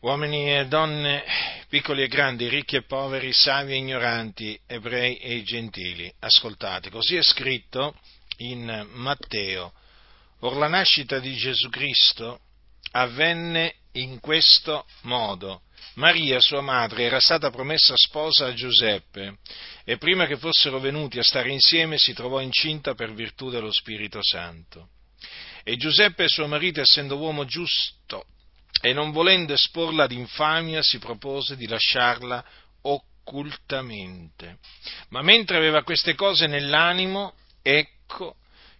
uomini e donne, piccoli e grandi, ricchi e poveri, savi e ignoranti, ebrei e gentili, ascoltate, così è scritto in Matteo. Or la nascita di Gesù Cristo avvenne in questo modo. Maria, sua madre, era stata promessa sposa a Giuseppe e prima che fossero venuti a stare insieme si trovò incinta per virtù dello Spirito Santo. E Giuseppe, suo marito, essendo uomo giusto e non volendo esporla ad infamia, si propose di lasciarla occultamente. Ma mentre aveva queste cose nell'animo, ecco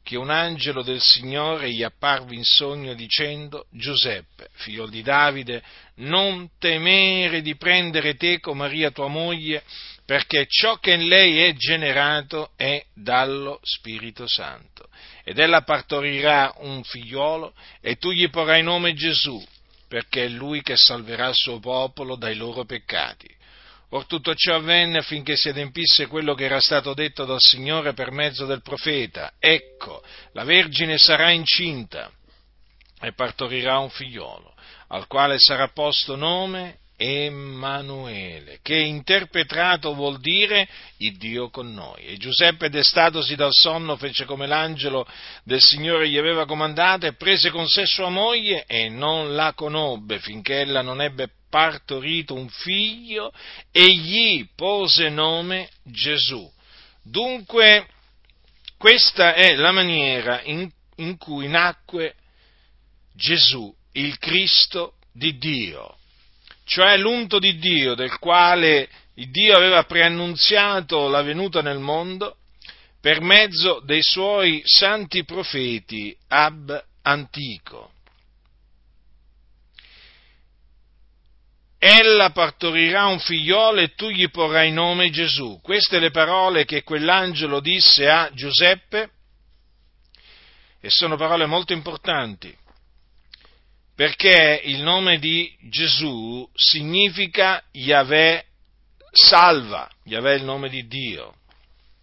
che un angelo del Signore gli apparve in sogno dicendo Giuseppe, figlio di Davide, non temere di prendere teco Maria tua moglie, perché ciò che in lei è generato è dallo Spirito Santo. Ed ella partorirà un figliolo e tu gli porrai nome Gesù, perché è lui che salverà il suo popolo dai loro peccati. Or tutto ciò avvenne affinché si adempisse quello che era stato detto dal Signore per mezzo del profeta. Ecco, la Vergine sarà incinta e partorirà un figliolo, al quale sarà posto nome Emanuele, che interpretato vuol dire il Dio con noi. E Giuseppe, destatosi dal sonno, fece come l'angelo del Signore gli aveva comandato e prese con sé sua moglie e non la conobbe finché ella non ebbe partorito un figlio e gli pose nome Gesù. Dunque, questa è la maniera in, in cui nacque Gesù, il Cristo di Dio cioè l'unto di Dio, del quale Dio aveva preannunziato la venuta nel mondo per mezzo dei suoi santi profeti ab antico. Ella partorirà un figliolo e tu gli porrai nome Gesù. Queste le parole che quell'angelo disse a Giuseppe e sono parole molto importanti perché il nome di Gesù significa Yahweh salva, Yahweh è il nome di Dio,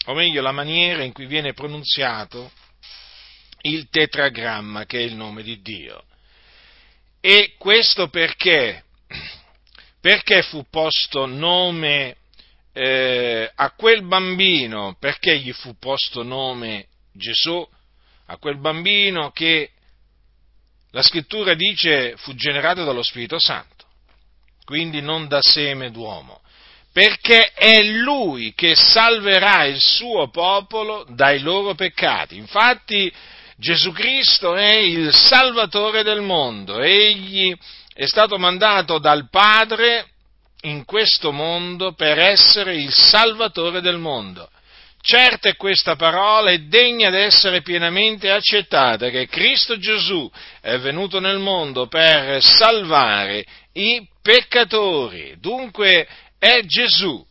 o meglio la maniera in cui viene pronunziato il tetragramma che è il nome di Dio. E questo perché? Perché fu posto nome eh, a quel bambino, perché gli fu posto nome Gesù, a quel bambino che la scrittura dice fu generato dallo Spirito Santo, quindi non da seme d'uomo, perché è lui che salverà il suo popolo dai loro peccati. Infatti Gesù Cristo è il Salvatore del mondo, egli è stato mandato dal Padre in questo mondo per essere il Salvatore del mondo. Certa è questa parola e degna di essere pienamente accettata che Cristo Gesù è venuto nel mondo per salvare i peccatori. Dunque è Gesù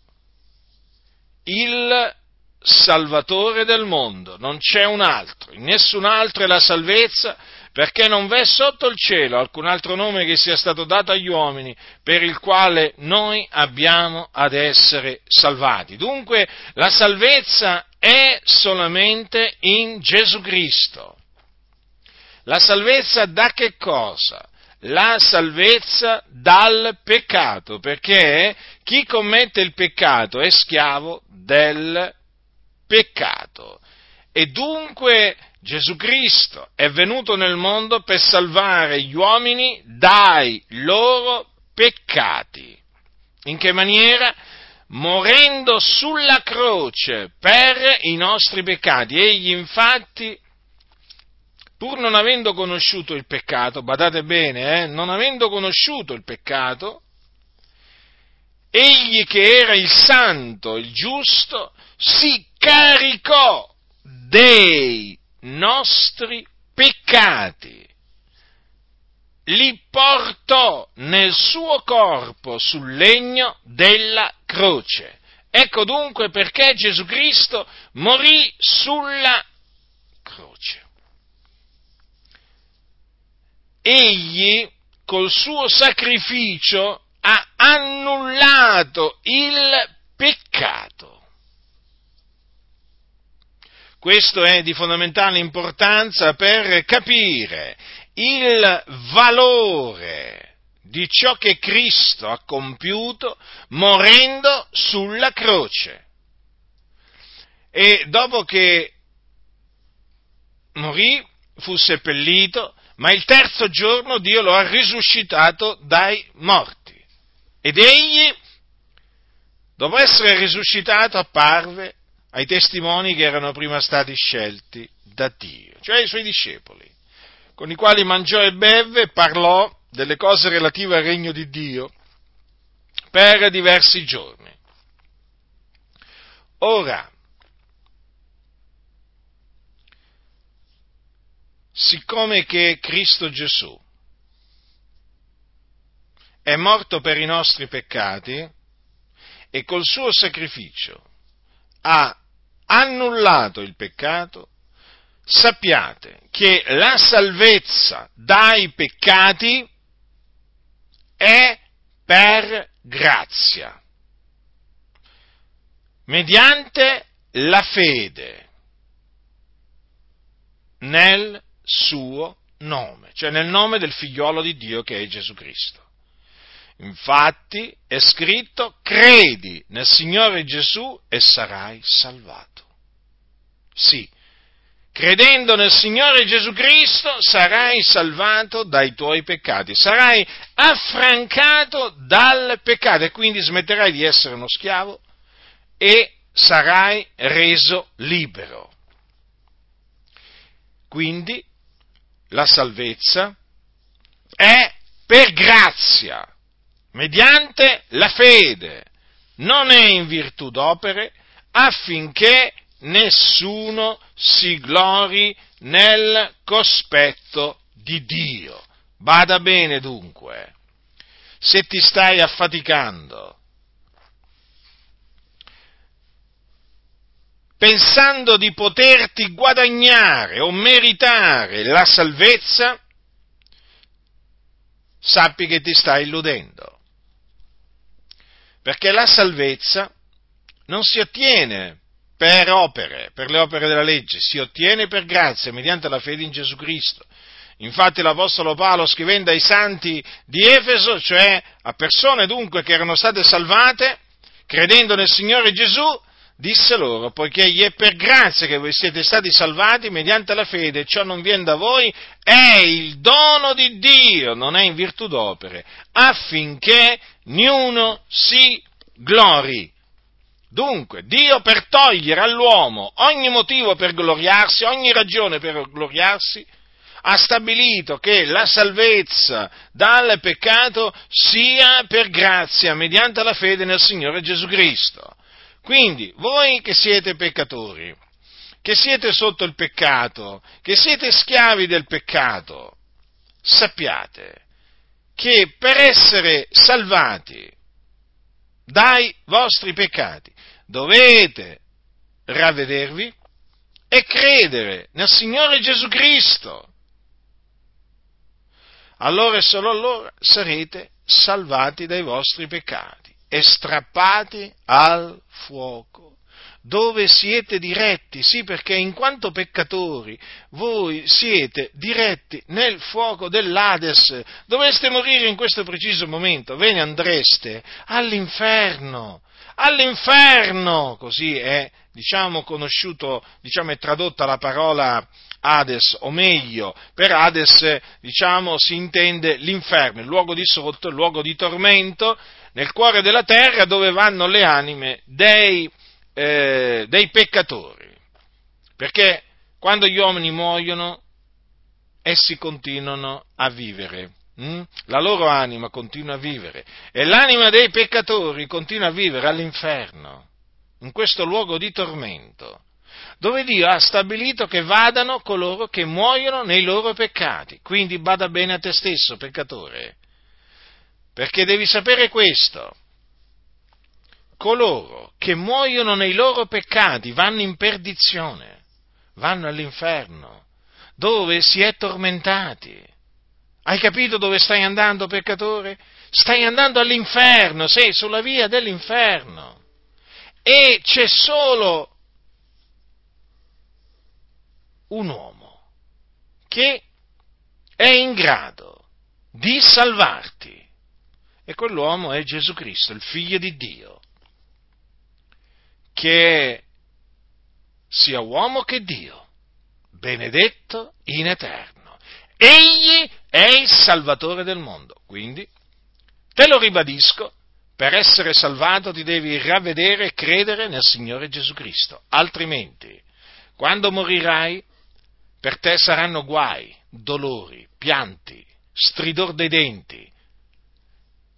il Salvatore del mondo, non c'è un altro, in nessun altro è la salvezza perché non v'è sotto il cielo alcun altro nome che sia stato dato agli uomini per il quale noi abbiamo ad essere salvati. Dunque la salvezza è solamente in Gesù Cristo. La salvezza da che cosa? La salvezza dal peccato, perché chi commette il peccato è schiavo del peccato. E dunque Gesù Cristo è venuto nel mondo per salvare gli uomini dai loro peccati. In che maniera? Morendo sulla croce per i nostri peccati. Egli infatti, pur non avendo conosciuto il peccato, badate bene, eh, non avendo conosciuto il peccato, egli che era il santo, il giusto, si caricò dei nostri peccati, li portò nel suo corpo sul legno della croce. Ecco dunque perché Gesù Cristo morì sulla croce. Egli col suo sacrificio ha annullato il peccato. Questo è di fondamentale importanza per capire il valore di ciò che Cristo ha compiuto morendo sulla croce. E dopo che morì, fu seppellito, ma il terzo giorno Dio lo ha risuscitato dai morti. Ed egli, dopo essere risuscitato, apparve ai testimoni che erano prima stati scelti da Dio, cioè ai suoi discepoli, con i quali mangiò e beve e parlò delle cose relative al regno di Dio per diversi giorni. Ora, siccome che Cristo Gesù è morto per i nostri peccati e col suo sacrificio ha annullato il peccato, sappiate che la salvezza dai peccati è per grazia, mediante la fede nel suo nome, cioè nel nome del figliolo di Dio che è Gesù Cristo. Infatti è scritto, credi nel Signore Gesù e sarai salvato. Sì, credendo nel Signore Gesù Cristo sarai salvato dai tuoi peccati, sarai affrancato dal peccato. E quindi smetterai di essere uno schiavo e sarai reso libero. Quindi la salvezza è per grazia, mediante la fede, non è in virtù d'opere, affinché nessuno si glori nel cospetto di Dio. Bada bene dunque, se ti stai affaticando, pensando di poterti guadagnare o meritare la salvezza, sappi che ti stai illudendo. Perché la salvezza non si ottiene per opere, per le opere della legge, si ottiene per grazia, mediante la fede in Gesù Cristo. Infatti l'Apostolo Paolo scrivendo ai santi di Efeso, cioè a persone dunque che erano state salvate, credendo nel Signore Gesù, disse loro, poiché egli è per grazia che voi siete stati salvati mediante la fede, ciò non viene da voi, è il dono di Dio, non è in virtù d'opere, affinché niuno si glori. Dunque, Dio per togliere all'uomo ogni motivo per gloriarsi, ogni ragione per gloriarsi, ha stabilito che la salvezza dal peccato sia per grazia, mediante la fede nel Signore Gesù Cristo. Quindi, voi che siete peccatori, che siete sotto il peccato, che siete schiavi del peccato, sappiate che per essere salvati dai vostri peccati dovete ravvedervi e credere nel Signore Gesù Cristo. Allora e solo allora sarete salvati dai vostri peccati e strappati al fuoco dove siete diretti, sì perché in quanto peccatori voi siete diretti nel fuoco dell'Ades, doveste morire in questo preciso momento, ve ne andreste all'inferno, all'inferno, così è, diciamo, conosciuto, diciamo, è tradotta la parola Hades, o meglio, per Hades, diciamo, si intende l'inferno, il luogo di sotto, il luogo di tormento, nel cuore della terra dove vanno le anime dei, eh, dei peccatori. Perché quando gli uomini muoiono, essi continuano a vivere. Mm? La loro anima continua a vivere e l'anima dei peccatori continua a vivere all'inferno, in questo luogo di tormento, dove Dio ha stabilito che vadano coloro che muoiono nei loro peccati. Quindi bada bene a te stesso, peccatore, perché devi sapere questo. Coloro che muoiono nei loro peccati vanno in perdizione, vanno all'inferno, dove si è tormentati. Hai capito dove stai andando, peccatore? Stai andando all'inferno, sei sulla via dell'inferno. E c'è solo un uomo che è in grado di salvarti E quell'uomo è Gesù Cristo, il figlio di Dio, che sia uomo che Dio, benedetto in eterno. Egli è il Salvatore del mondo. Quindi, te lo ribadisco, per essere salvato ti devi ravvedere e credere nel Signore Gesù Cristo, altrimenti, quando morirai, per te saranno guai, dolori, pianti, stridor dei denti.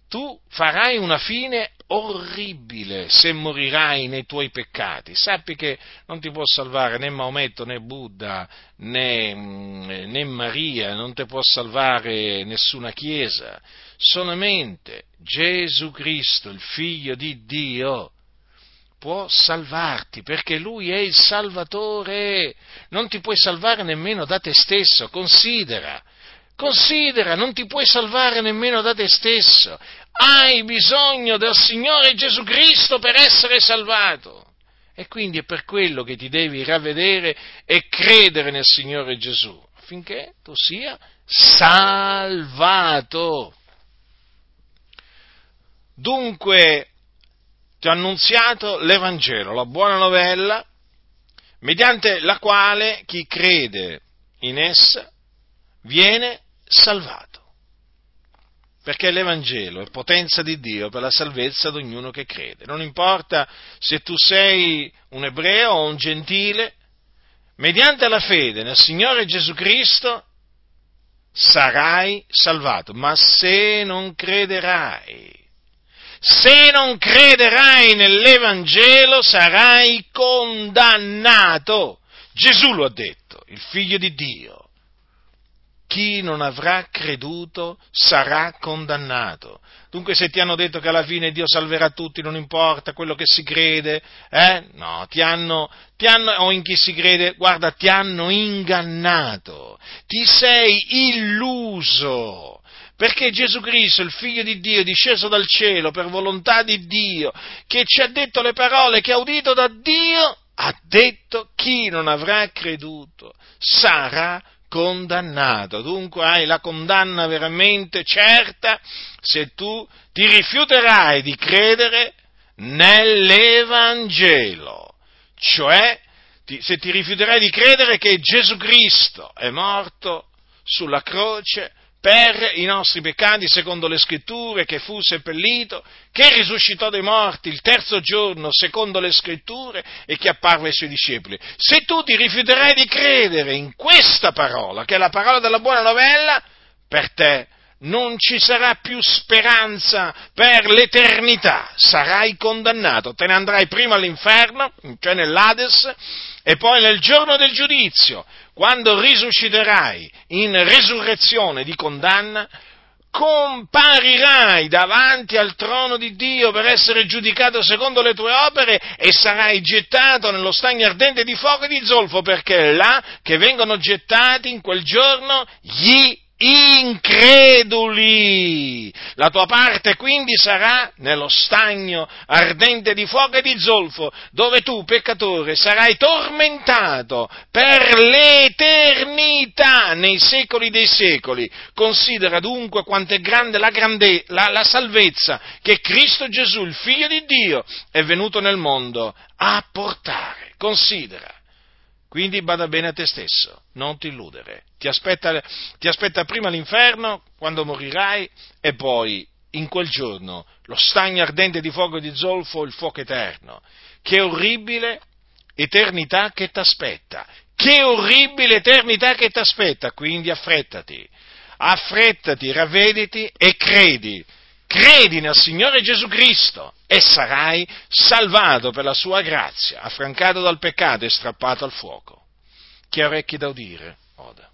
Tu farai una fine orribile se morirai nei tuoi peccati. Sappi che non ti può salvare né Maometto né Buddha né, né Maria, non ti può salvare nessuna chiesa. Solamente Gesù Cristo, il figlio di Dio, può salvarti perché Lui è il Salvatore. Non ti puoi salvare nemmeno da te stesso, considera. Considera, non ti puoi salvare nemmeno da te stesso. Hai bisogno del Signore Gesù Cristo per essere salvato. E quindi è per quello che ti devi ravvedere e credere nel Signore Gesù, affinché tu sia salvato. Dunque, ti ho annunziato l'Evangelo, la buona novella, mediante la quale chi crede in essa viene salvato. Perché l'Evangelo è potenza di Dio per la salvezza di ognuno che crede. Non importa se tu sei un ebreo o un gentile, mediante la fede nel Signore Gesù Cristo sarai salvato. Ma se non crederai, se non crederai nell'Evangelo sarai condannato. Gesù lo ha detto, il figlio di Dio. Chi non avrà creduto sarà condannato. Dunque se ti hanno detto che alla fine Dio salverà tutti, non importa quello che si crede, eh? No, ti hanno, ti hanno, o in chi si crede, guarda, ti hanno ingannato, ti sei illuso perché Gesù Cristo, il Figlio di Dio, disceso dal cielo per volontà di Dio, che ci ha detto le parole che ha udito da Dio, ha detto chi non avrà creduto sarà condannato. Dunque hai la condanna veramente certa se tu ti rifiuterai di credere nell'Evangelo, cioè se ti rifiuterai di credere che Gesù Cristo è morto sulla croce per i nostri peccati, secondo le scritture, che fu seppellito, che risuscitò dai morti il terzo giorno, secondo le scritture, e che apparve ai suoi discepoli. Se tu ti rifiuterai di credere in questa parola, che è la parola della buona novella, per te non ci sarà più speranza per l'eternità, sarai condannato, te ne andrai prima all'inferno, cioè nell'Ades, e poi nel giorno del giudizio, quando risusciterai in resurrezione di condanna, comparirai davanti al trono di Dio per essere giudicato secondo le tue opere e sarai gettato nello stagno ardente di fuoco e di zolfo, perché è là che vengono gettati in quel giorno gli increduli. La tua parte quindi sarà nello stagno ardente di fuoco e di zolfo, dove tu, peccatore, sarai tormentato per l'eternità nei secoli dei secoli. Considera dunque quanto è grande la, grande, la, la salvezza che Cristo Gesù, il Figlio di Dio, è venuto nel mondo a portare. Considera. Quindi bada bene a te stesso, non ti illudere. Ti aspetta, ti aspetta prima l'inferno, quando morirai, e poi in quel giorno lo stagno ardente di fuoco e di zolfo, il fuoco eterno. Che orribile eternità che ti aspetta. Che orribile eternità che ti aspetta. Quindi affrettati, affrettati, ravvediti e credi credi nel Signore Gesù Cristo e sarai salvato per la sua grazia, affrancato dal peccato e strappato al fuoco. Chi ha orecchi da udire, oda.